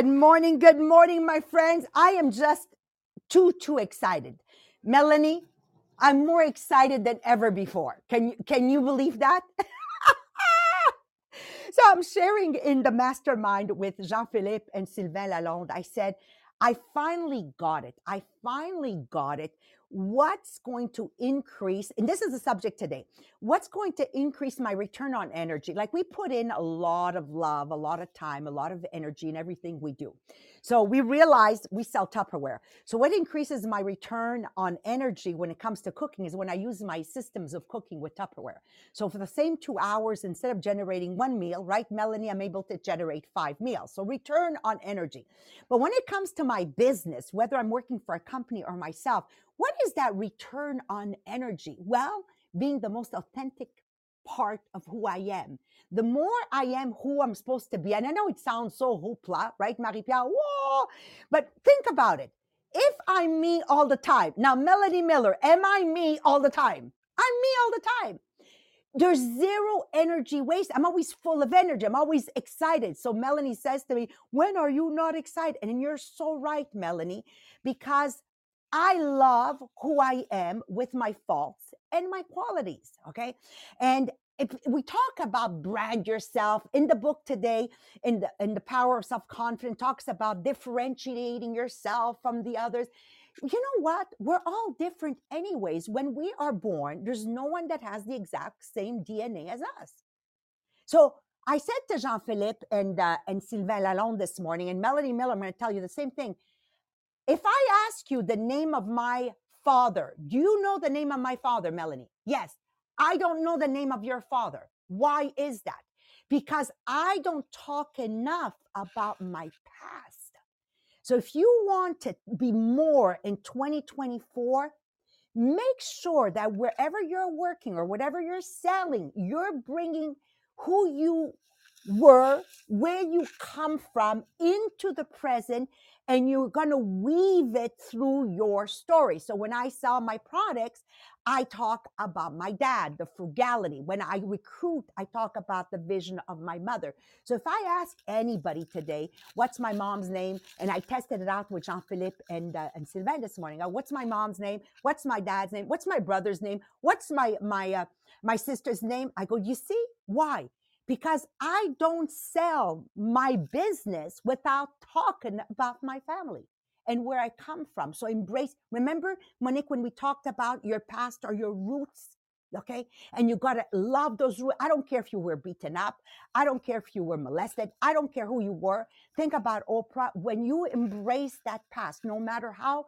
Good morning, good morning, my friends. I am just too, too excited. Melanie, I'm more excited than ever before. Can you can you believe that? so I'm sharing in the mastermind with Jean-Philippe and Sylvain Lalonde. I said, I finally got it. I finally got it. What's going to increase, and this is the subject today, what's going to increase my return on energy? Like we put in a lot of love, a lot of time, a lot of energy in everything we do. So we realized we sell Tupperware. So what increases my return on energy when it comes to cooking is when I use my systems of cooking with Tupperware. So for the same two hours, instead of generating one meal, right, Melanie, I'm able to generate five meals. So return on energy. But when it comes to my business, whether I'm working for a company or myself, what is that return on energy? Well, being the most authentic part of who I am. The more I am who I'm supposed to be, and I know it sounds so hoopla, right, Marie-Pierre? Whoa! But think about it. If I'm me all the time, now Melanie Miller, am I me all the time? I'm me all the time. There's zero energy waste. I'm always full of energy. I'm always excited. So Melanie says to me, When are you not excited? And you're so right, Melanie, because I love who I am with my faults and my qualities. Okay. And if we talk about brand yourself in the book today, in the in the power of self-confidence, talks about differentiating yourself from the others. You know what? We're all different anyways. When we are born, there's no one that has the exact same DNA as us. So I said to Jean-Philippe and uh, and Sylvain Lalonde this morning, and Melanie Miller, I'm going to tell you the same thing. If I ask you the name of my father, do you know the name of my father, Melanie? Yes. I don't know the name of your father. Why is that? Because I don't talk enough about my past. So if you want to be more in 2024, make sure that wherever you're working or whatever you're selling, you're bringing who you were, where you come from into the present and you're going to weave it through your story. So when I sell my products, I talk about my dad, the frugality. When I recruit, I talk about the vision of my mother. So if I ask anybody today, what's my mom's name? And I tested it out with Jean Philippe and, uh, and Sylvain this morning. Uh, what's my mom's name? What's my dad's name? What's my brother's name? What's my, my, uh, my sister's name? I go, you see why? Because I don't sell my business without talking about my family and where I come from. So embrace, remember, Monique, when we talked about your past or your roots, okay? And you got to love those roots. I don't care if you were beaten up. I don't care if you were molested. I don't care who you were. Think about Oprah. When you embrace that past, no matter how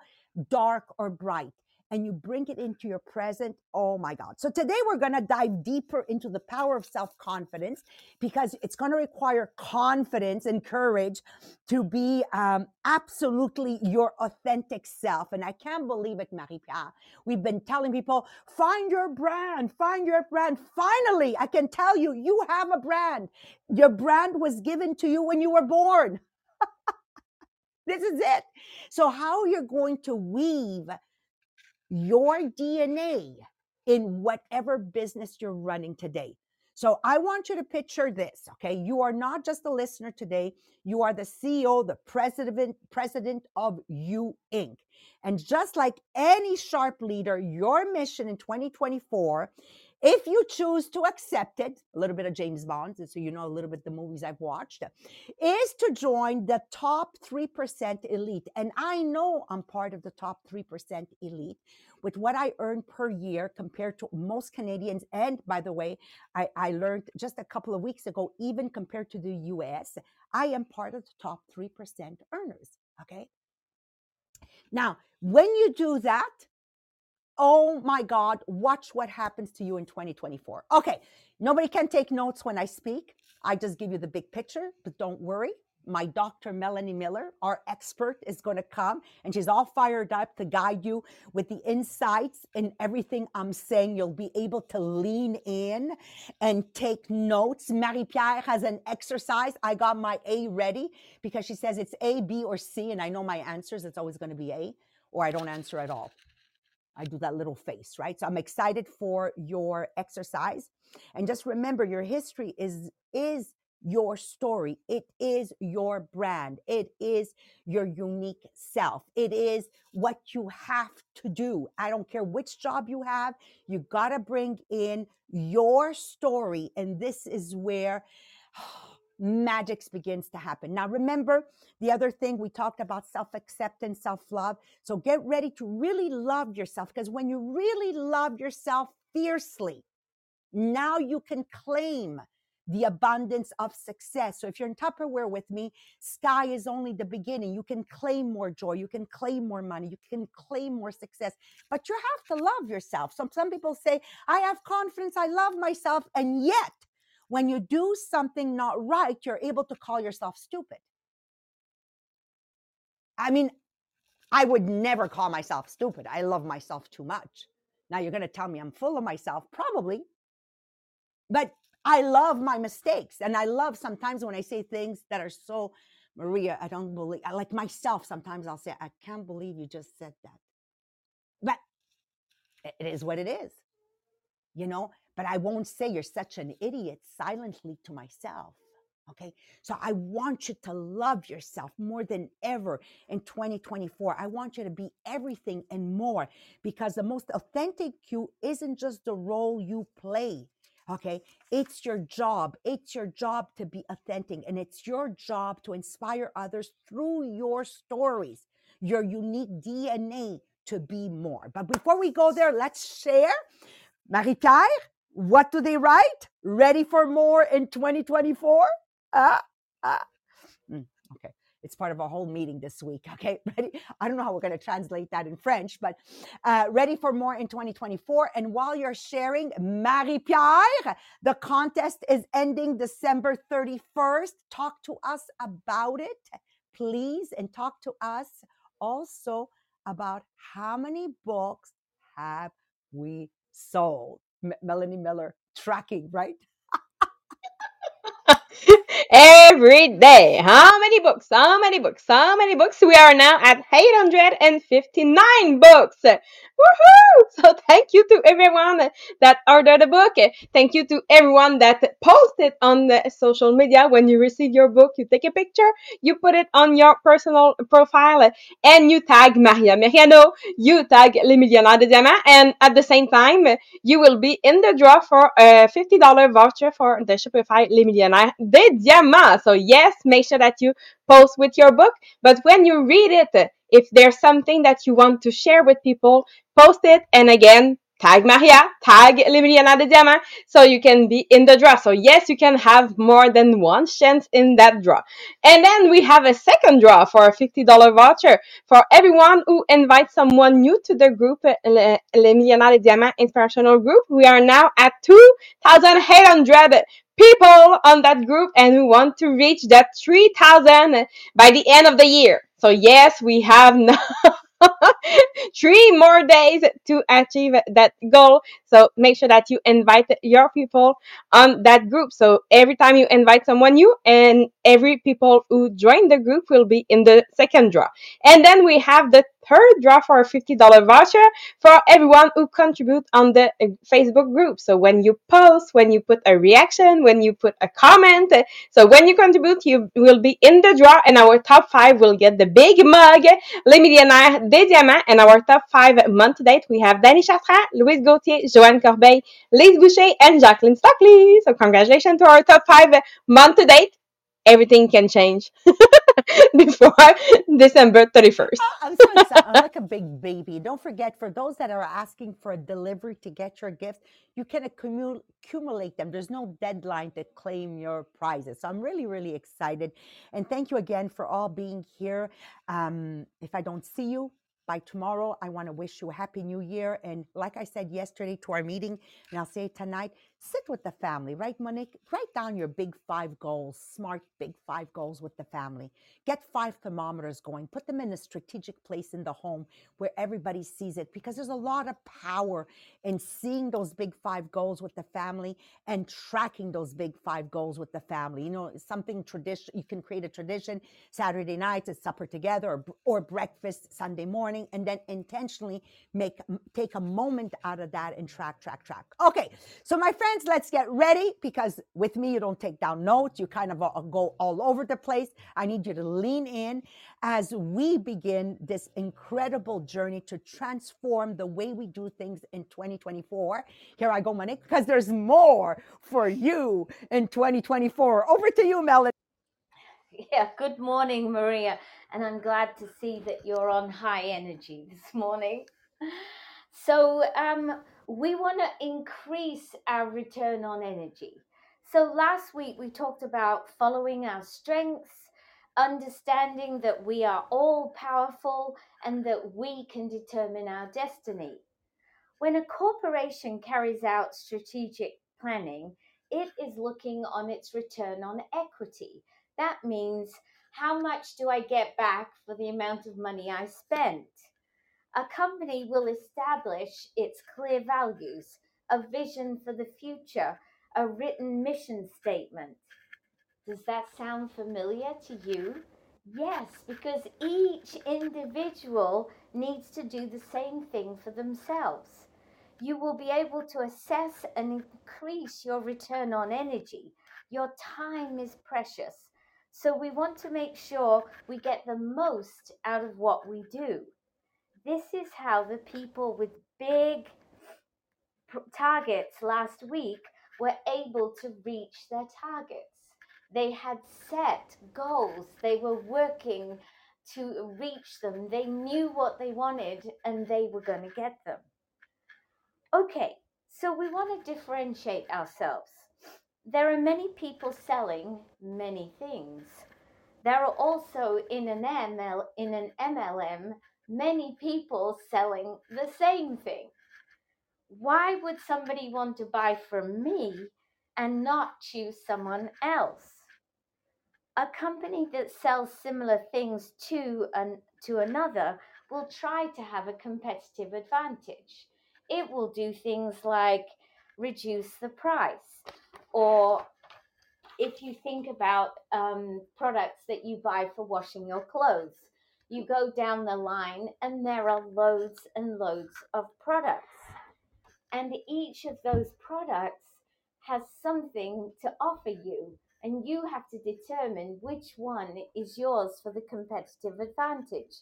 dark or bright, and you bring it into your present. Oh my God. So today we're going to dive deeper into the power of self confidence because it's going to require confidence and courage to be um, absolutely your authentic self. And I can't believe it, Marie Pierre. We've been telling people, find your brand, find your brand. Finally, I can tell you, you have a brand. Your brand was given to you when you were born. this is it. So, how you're going to weave your DNA in whatever business you're running today. So I want you to picture this, okay? You are not just a listener today, you are the CEO, the president president of you Inc. And just like any sharp leader, your mission in 2024 if you choose to accept it, a little bit of James Bond, so you know a little bit the movies I've watched, is to join the top 3% elite. And I know I'm part of the top 3% elite with what I earn per year compared to most Canadians. And by the way, I, I learned just a couple of weeks ago, even compared to the US, I am part of the top 3% earners. Okay. Now, when you do that, oh my God, watch what happens to you in 2024. Okay, nobody can take notes when I speak. I just give you the big picture, but don't worry. My doctor, Melanie Miller, our expert, is going to come and she's all fired up to guide you with the insights and everything I'm saying. You'll be able to lean in and take notes. Marie Pierre has an exercise. I got my A ready because she says it's A, B, or C, and I know my answers. It's always going to be A, or I don't answer at all. I do that little face, right? So I'm excited for your exercise. And just remember your history is is your story. It is your brand. It is your unique self. It is what you have to do. I don't care which job you have, you got to bring in your story. And this is where magic begins to happen. Now, remember the other thing we talked about self acceptance, self love. So get ready to really love yourself because when you really love yourself fiercely, now you can claim the abundance of success. So if you're in Tupperware with me, sky is only the beginning. You can claim more joy, you can claim more money, you can claim more success, but you have to love yourself. Some some people say, "I have confidence, I love myself," and yet when you do something not right, you're able to call yourself stupid. I mean, I would never call myself stupid. I love myself too much. Now you're going to tell me I'm full of myself, probably. But I love my mistakes. And I love sometimes when I say things that are so, Maria, I don't believe, I like myself, sometimes I'll say, I can't believe you just said that. But it is what it is, you know? But I won't say you're such an idiot silently to myself. Okay. So I want you to love yourself more than ever in 2024. I want you to be everything and more because the most authentic you isn't just the role you play. Okay. It's your job. It's your job to be authentic and it's your job to inspire others through your stories, your unique DNA to be more. But before we go there, let's share. Marie Pierre, what do they write? Ready for more in 2024? Ah, ah. Mm, okay it's part of our whole meeting this week. Okay, ready? I don't know how we're going to translate that in French, but uh, ready for more in 2024. And while you're sharing, Marie Pierre, the contest is ending December 31st. Talk to us about it, please, and talk to us also about how many books have we sold. M- Melanie Miller tracking, right? Every day. How many books? How many books? How many books? We are now at 859 books. Woohoo! So thank you to everyone that ordered a book. Thank you to everyone that posted on the social media. When you receive your book, you take a picture, you put it on your personal profile, and you tag Maria Meriano, you tag Les Millionnaires de Diamant, and at the same time, you will be in the draw for a $50 voucher for the Shopify Les Millionnaires de Diamant. So yes, make sure that you post with your book, but when you read it, if there's something that you want to share with people, post it. And again, tag Maria, tag Les Millionnaires des Diamants, so you can be in the draw. So yes, you can have more than one chance in that draw. And then we have a second draw for a $50 voucher for everyone who invites someone new to the group, Les Millionnaires des Diamants Inspirational Group. We are now at 2,800 people on that group and we want to reach that 3000 by the end of the year. So yes, we have now three more days to achieve that goal. So make sure that you invite your people on that group. So every time you invite someone new and every people who join the group will be in the second draw. And then we have the third draw for a $50 voucher for everyone who contribute on the uh, Facebook group. So when you post, when you put a reaction, when you put a comment, so when you contribute, you will be in the draw and our top five will get the big mug, Les Millionnaires des Diamants. And our top five month to date, we have Danny Chartrand, Louise Gauthier, Joanne Corbeil, Lise Boucher, and Jacqueline Stockley. So congratulations to our top five month to date. Everything can change. before December 31st. I'm so excited. I'm like a big baby. Don't forget, for those that are asking for a delivery to get your gift, you can accumulate them. There's no deadline to claim your prizes. So I'm really, really excited. And thank you again for all being here. Um, if I don't see you, by tomorrow, I want to wish you a happy new year. And like I said yesterday to our meeting, and I'll say it tonight, sit with the family, right, Monique? Write down your big five goals, smart big five goals with the family. Get five thermometers going, put them in a strategic place in the home where everybody sees it because there's a lot of power in seeing those big five goals with the family and tracking those big five goals with the family. You know, something tradition, you can create a tradition Saturday nights, a supper together or, or breakfast Sunday morning, and then intentionally make, take a moment out of that and track, track, track. Okay. So my friend, friends, let's get ready because with me, you don't take down notes. You kind of uh, go all over the place. I need you to lean in as we begin this incredible journey to transform the way we do things in 2024. Here I go, Monique, because there's more for you in 2024. Over to you, Melanie. Yeah, good morning, Maria. And I'm glad to see that you're on high energy this morning. So, um, we want to increase our return on energy. So, last week we talked about following our strengths, understanding that we are all powerful and that we can determine our destiny. When a corporation carries out strategic planning, it is looking on its return on equity. That means how much do I get back for the amount of money I spent? A company will establish its clear values, a vision for the future, a written mission statement. Does that sound familiar to you? Yes, because each individual needs to do the same thing for themselves. You will be able to assess and increase your return on energy. Your time is precious. So we want to make sure we get the most out of what we do. This is how the people with big targets last week were able to reach their targets. They had set goals, they were working to reach them, they knew what they wanted, and they were going to get them. Okay, so we want to differentiate ourselves. There are many people selling many things. There are also in an ML in an MLM many people selling the same thing. Why would somebody want to buy from me and not choose someone else? A company that sells similar things to an, to another will try to have a competitive advantage. It will do things like reduce the price, or if you think about um, products that you buy for washing your clothes, you go down the line and there are loads and loads of products. And each of those products has something to offer you, and you have to determine which one is yours for the competitive advantage.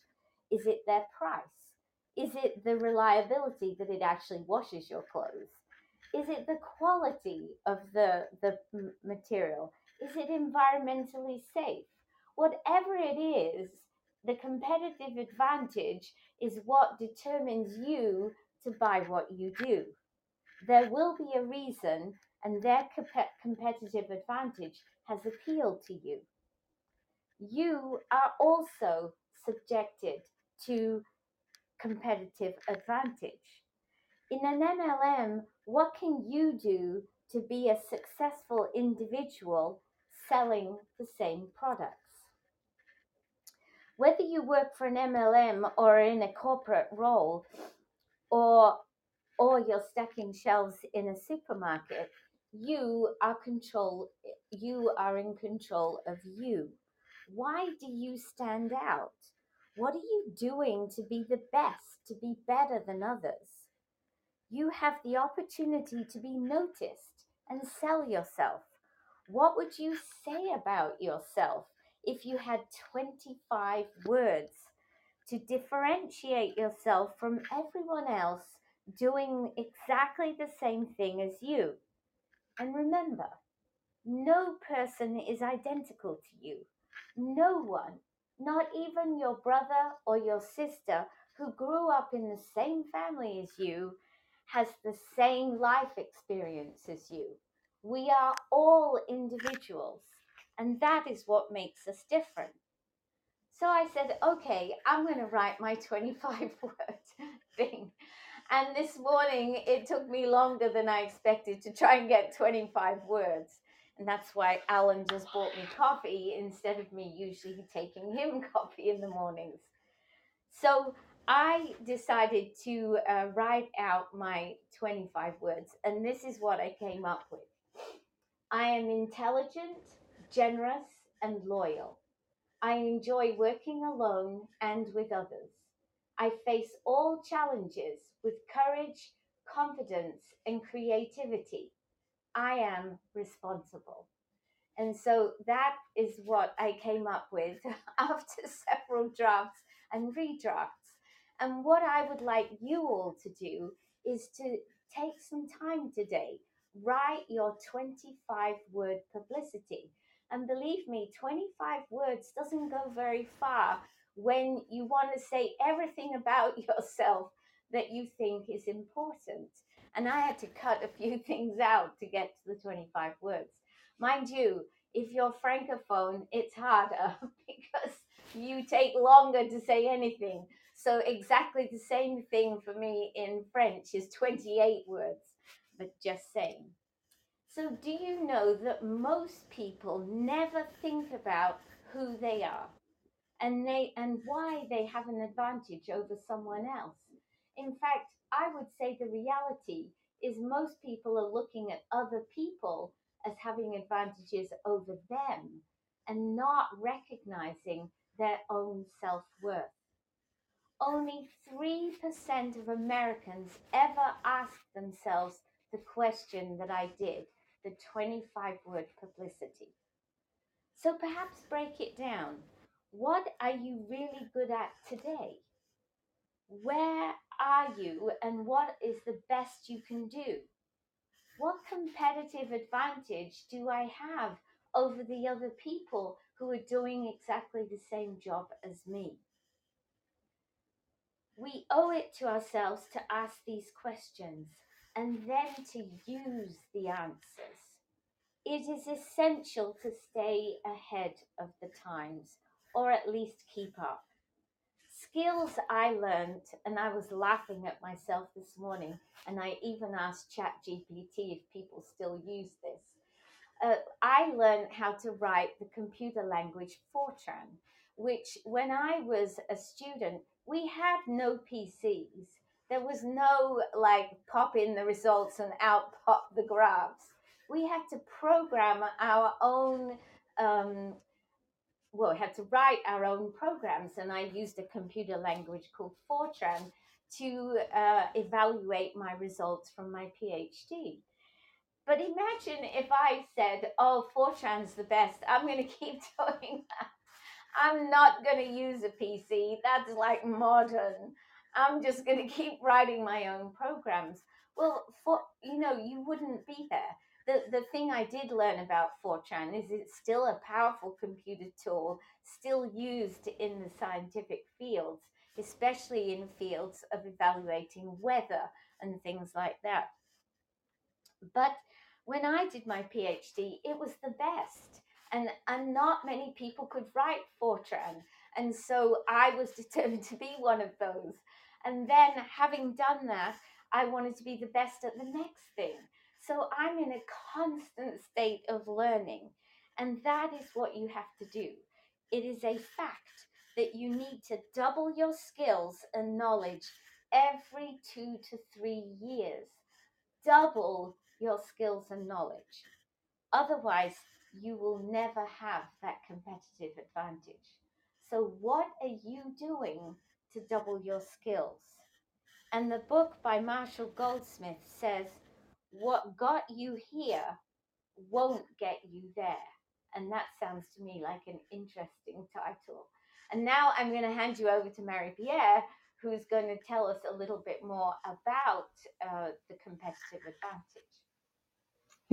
Is it their price? Is it the reliability that it actually washes your clothes? Is it the quality of the, the material? Is it environmentally safe? Whatever it is, the competitive advantage is what determines you to buy what you do. There will be a reason, and their competitive advantage has appealed to you. You are also subjected to competitive advantage. In an MLM, what can you do to be a successful individual selling the same product? Whether you work for an MLM or in a corporate role or or you're stacking shelves in a supermarket, you are control you are in control of you. Why do you stand out? What are you doing to be the best, to be better than others? You have the opportunity to be noticed and sell yourself. What would you say about yourself if you had 25 words to differentiate yourself from everyone else doing exactly the same thing as you. And remember, no person is identical to you. No one, not even your brother or your sister who grew up in the same family as you, has the same life experience as you. We are all individuals. And that is what makes us different. So I said, okay, I'm going to write my 25 word thing. And this morning, it took me longer than I expected to try and get 25 words. And that's why Alan just bought me coffee instead of me usually taking him coffee in the mornings. So I decided to uh, write out my 25 words, and this is what I came up with I am intelligent, generous, and loyal. I enjoy working alone and with others. I face all challenges with courage, confidence, and creativity. I am responsible. And so that is what I came up with after several drafts and redrafts. And what I would like you all to do is to take some time today, write your 25 word publicity. And believe me, 25 words doesn't go very far when you want to say everything about yourself that you think is important. And I had to cut a few things out to get to the 25 words. Mind you, if you're francophone, it's harder because you take longer to say anything. So, exactly the same thing for me in French is 28 words, but just saying. So, do you know that most people never think about who they are and they and why they have an advantage over someone else? In fact, I would say the reality is most people are looking at other people as having advantages over them and not recognizing their own self worth. Only 3% of Americans ever ask themselves the question that I did, the 25 word publicity. So perhaps break it down. What are you really good at today? Where are you and what is the best you can do? What competitive advantage do I have over the other people who are doing exactly the same job as me? We owe it to ourselves to ask these questions and then to use the answers. It is essential to stay ahead of the times or at least keep up. Skills I learned, and I was laughing at myself this morning, and I even asked ChatGPT if people still use this. Uh, I learned how to write the computer language Fortran, which when I was a student, we had no PCs. There was no like pop in the results and out pop the graphs. We had to program our own, um, well, we had to write our own programs. And I used a computer language called Fortran to uh, evaluate my results from my PhD. But imagine if I said, oh, Fortran's the best, I'm going to keep doing that. I'm not going to use a PC. That's like modern. I'm just going to keep writing my own programs. Well, for you know, you wouldn't be there. The the thing I did learn about Fortran is it's still a powerful computer tool, still used in the scientific fields, especially in fields of evaluating weather and things like that. But when I did my PhD, it was the best and and not many people could write Fortran, and so I was determined to be one of those. And then, having done that, I wanted to be the best at the next thing. So I'm in a constant state of learning, and that is what you have to do. It is a fact that you need to double your skills and knowledge every two to three years. Double your skills and knowledge. Otherwise, you will never have that competitive advantage. So, what are you doing to double your skills? And the book by Marshall Goldsmith says, What got you here won't get you there. And that sounds to me like an interesting title. And now I'm going to hand you over to Marie Pierre, who's going to tell us a little bit more about uh, the competitive advantage.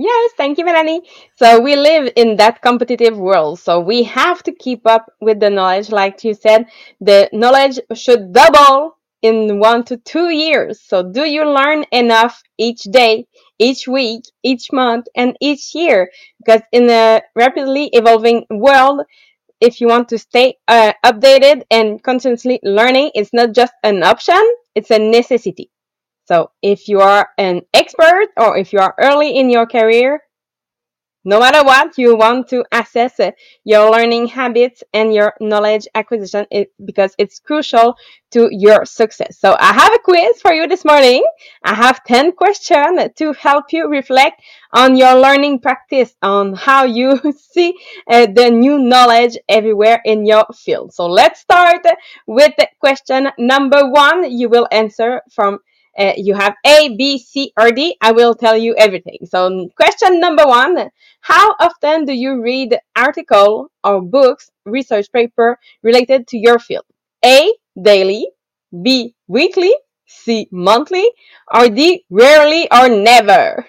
Yes, thank you, Melanie. So we live in that competitive world. So we have to keep up with the knowledge. Like you said, the knowledge should double in one to two years. So do you learn enough each day, each week, each month, and each year? Because in a rapidly evolving world, if you want to stay uh, updated and constantly learning, it's not just an option, it's a necessity. So if you are an expert or if you are early in your career, no matter what, you want to assess uh, your learning habits and your knowledge acquisition because it's crucial to your success. So I have a quiz for you this morning. I have 10 questions to help you reflect on your learning practice, on how you see uh, the new knowledge everywhere in your field. So let's start with question number one. You will answer from uh, you have A, B, C, or D, I will tell you everything. So, question number one How often do you read article or books, research paper related to your field? A, daily, B, weekly, C, monthly, or D, rarely or never?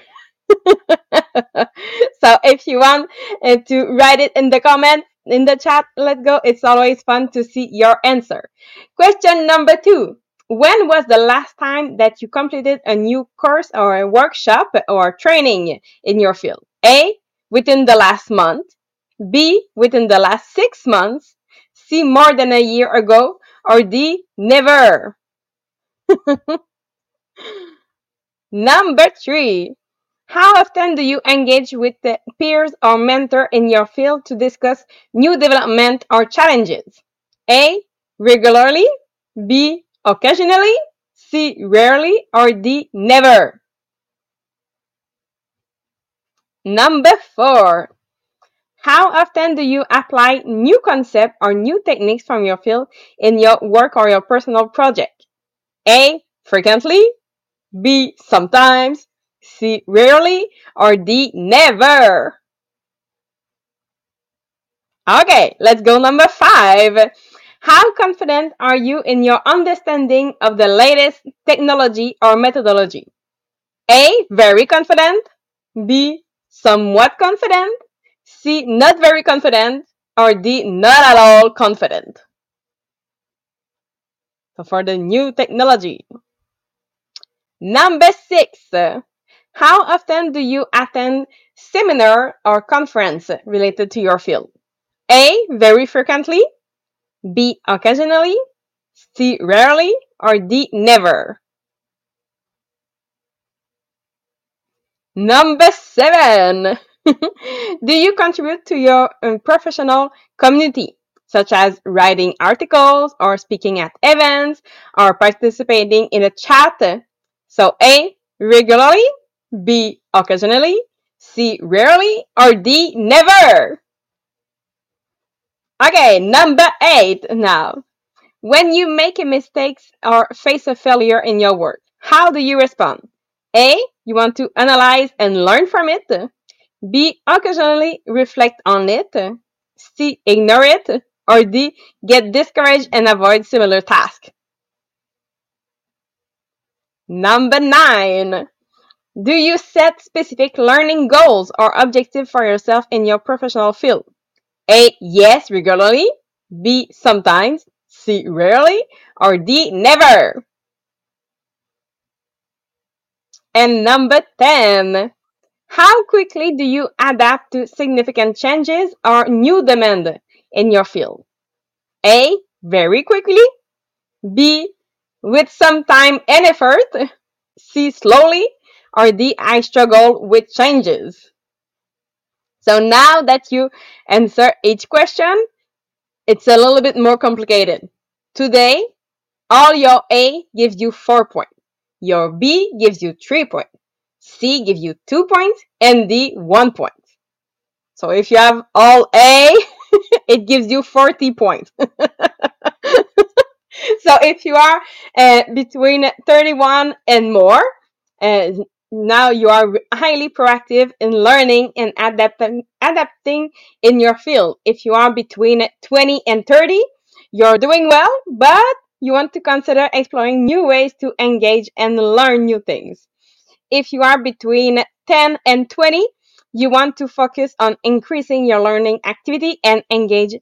so if you want uh, to write it in the comment in the chat let's go it's always fun to see your answer question number two when was the last time that you completed a new course or a workshop or training in your field a within the last month b within the last six months c more than a year ago or d never number three how often do you engage with peers or mentor in your field to discuss new development or challenges? A. Regularly. B. Occasionally. C. Rarely. Or D. Never. Number four. How often do you apply new concepts or new techniques from your field in your work or your personal project? A. Frequently. B. Sometimes. C. Rarely. Or D. Never. Okay, let's go number five. How confident are you in your understanding of the latest technology or methodology? A. Very confident. B. Somewhat confident. C. Not very confident. Or D. Not at all confident. So for the new technology. Number six. How often do you attend seminar or conference related to your field? A. Very frequently. B. Occasionally. C. Rarely. Or D. Never. Number seven. do you contribute to your um, professional community, such as writing articles or speaking at events or participating in a chat? So A. Regularly. B. Occasionally. C. Rarely. Or D. Never. Okay, number eight now. When you make a mistake or face a failure in your work, how do you respond? A. You want to analyze and learn from it. B. Occasionally reflect on it. C. Ignore it. Or D. Get discouraged and avoid similar tasks. Number nine. Do you set specific learning goals or objectives for yourself in your professional field? A. Yes, regularly. B. Sometimes. C. Rarely. Or D. Never. And number 10. How quickly do you adapt to significant changes or new demand in your field? A. Very quickly. B. With some time and effort. C. Slowly. Or D. I struggle with changes. So now that you answer each question, it's a little bit more complicated. Today, all your A gives you four points. Your B gives you three points. C gives you two points and D one point. So if you have all A, it gives you 40 points. so if you are uh, between 31 and more, uh, now you are highly proactive in learning and adapting, adapting in your field. If you are between 20 and 30, you're doing well, but you want to consider exploring new ways to engage and learn new things. If you are between 10 and 20, you want to focus on increasing your learning activity and engage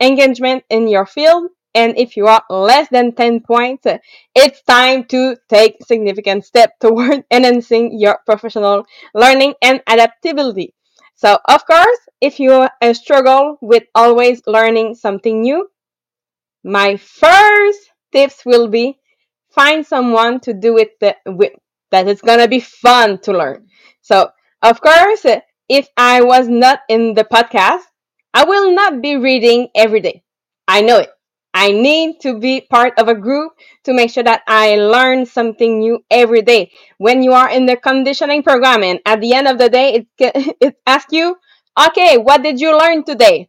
engagement in your field. And if you are less than 10 points, it's time to take significant step toward enhancing your professional learning and adaptability. So, of course, if you uh, struggle with always learning something new, my first tips will be find someone to do it with that it's gonna be fun to learn. So, of course, if I was not in the podcast, I will not be reading every day. I know it. I need to be part of a group to make sure that I learn something new every day. When you are in the conditioning program and at the end of the day, it, it asks you, okay, what did you learn today?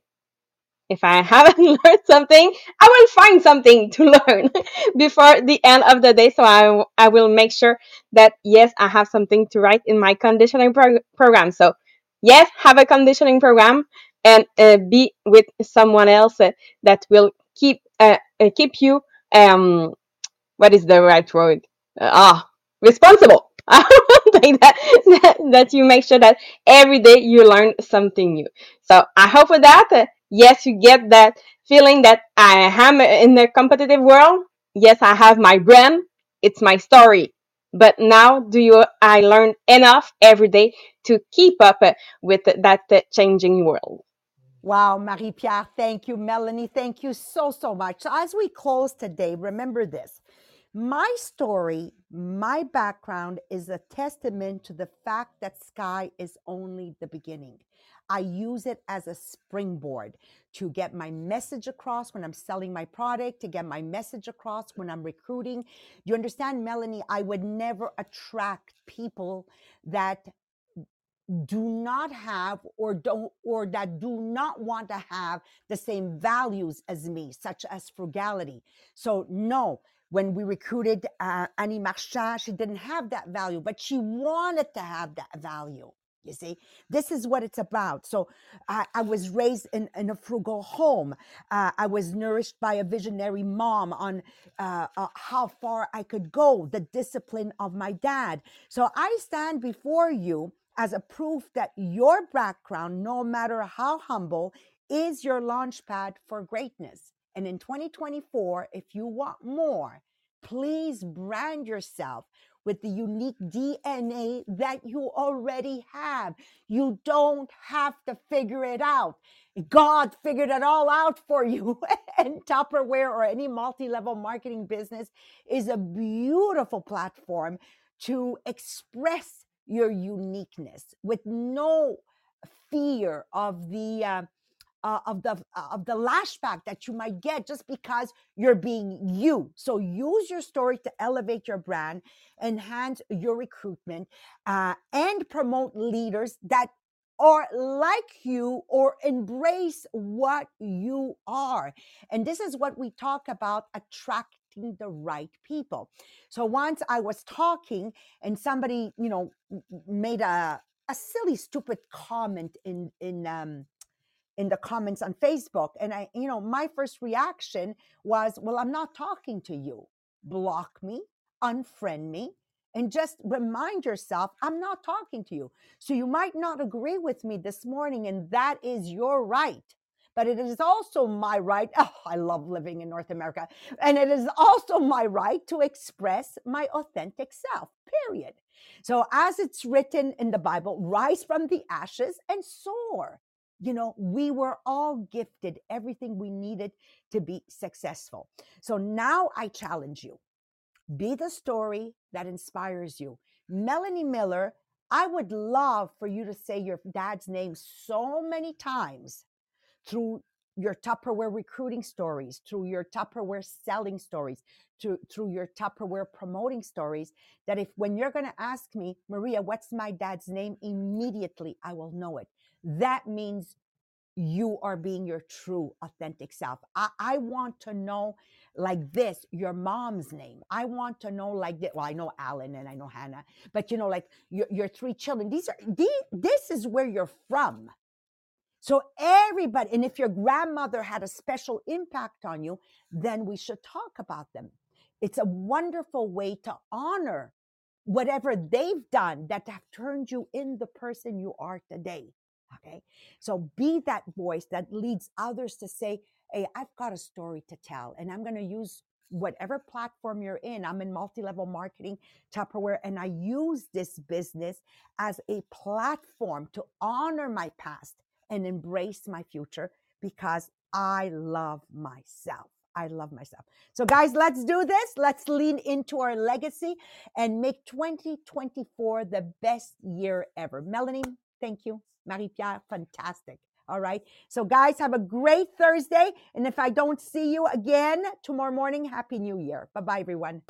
if I haven't learned something, I will find something to learn before the end of the day. So I, I will make sure that yes, I have something to write in my conditioning prog- program. So yes, have a conditioning program and uh, be with someone else uh, that will keep uh, uh, keep you um what is the right word? Uh, ah responsible. Like that, that that you make sure that every day you learn something new. So i hope for that. Uh, yes you get that feeling that i am in the competitive world. Yes i have my brand. It's my story. But now do you i learn enough every day to keep up uh, with that uh, changing world Wow, Marie Pierre, thank you. Melanie, thank you so, so much. As we close today, remember this my story, my background is a testament to the fact that sky is only the beginning. I use it as a springboard to get my message across when I'm selling my product, to get my message across when I'm recruiting. You understand, Melanie? I would never attract people that do not have or don't or that do not want to have the same values as me such as frugality. So no when we recruited uh, annie marchand she didn't have that value but she wanted to have that value you see? This is what it's about. So i, I was raised in, in a frugal home. Uh, i was nourished by a visionary mom on uh, uh, how far i could go the discipline of my dad. So i stand before you as a proof that your background, no matter how humble, is your launch pad for greatness. And in 2024, if you want more, please brand yourself with the unique DNA that you already have. You don't have to figure it out. God figured it all out for you. and Tupperware or any multi level marketing business is a beautiful platform to express your uniqueness with no fear of the uh, uh, of the uh, of the lashback that you might get just because you're being you. So use your story to elevate your brand, enhance your recruitment, uh, and promote leaders that are like you or embrace what you are. And this is what we talk about the right people. So once I was talking and somebody, you know, made a a silly stupid comment in in um in the comments on Facebook and I you know my first reaction was well I'm not talking to you. Block me unfriend me and just remind yourself I'm not talking to you. So you might not agree with me this morning and that is your right but it is also my right. Oh, I love living in North America. And it is also my right to express my authentic self, period. So, as it's written in the Bible, rise from the ashes and soar. You know, we were all gifted everything we needed to be successful. So now I challenge you be the story that inspires you. Melanie Miller, I would love for you to say your dad's name so many times through your Tupperware recruiting stories, through your Tupperware selling stories, through, through your Tupperware promoting stories, that if when you're going to ask me, Maria, what's my dad's name? Immediately I will know it. That means you are being your true authentic self. I, I want to know like this your mom's name. I want to know like that. Well, I know Alan and I know Hannah, but you know, like your, your three children. These are these, this is where you're from. So everybody, and if your grandmother had a special impact on you, then we should talk about them. It's a wonderful way to honor whatever they've done that have turned you in the person you are today. Okay. So be that voice that leads others to say, Hey, I've got a story to tell, and I'm going to use whatever platform you're in. I'm in multi level marketing, Tupperware, and I use this business as a platform to honor my past and embrace my future because I love myself. I love myself. So, guys, let's do this. Let's lean into our legacy and make 2024 the best year ever. Melanie, thank you. Marie Pierre, fantastic. All right. So, guys, have a great Thursday. And if I don't see you again tomorrow morning, Happy New Year. Bye bye, everyone.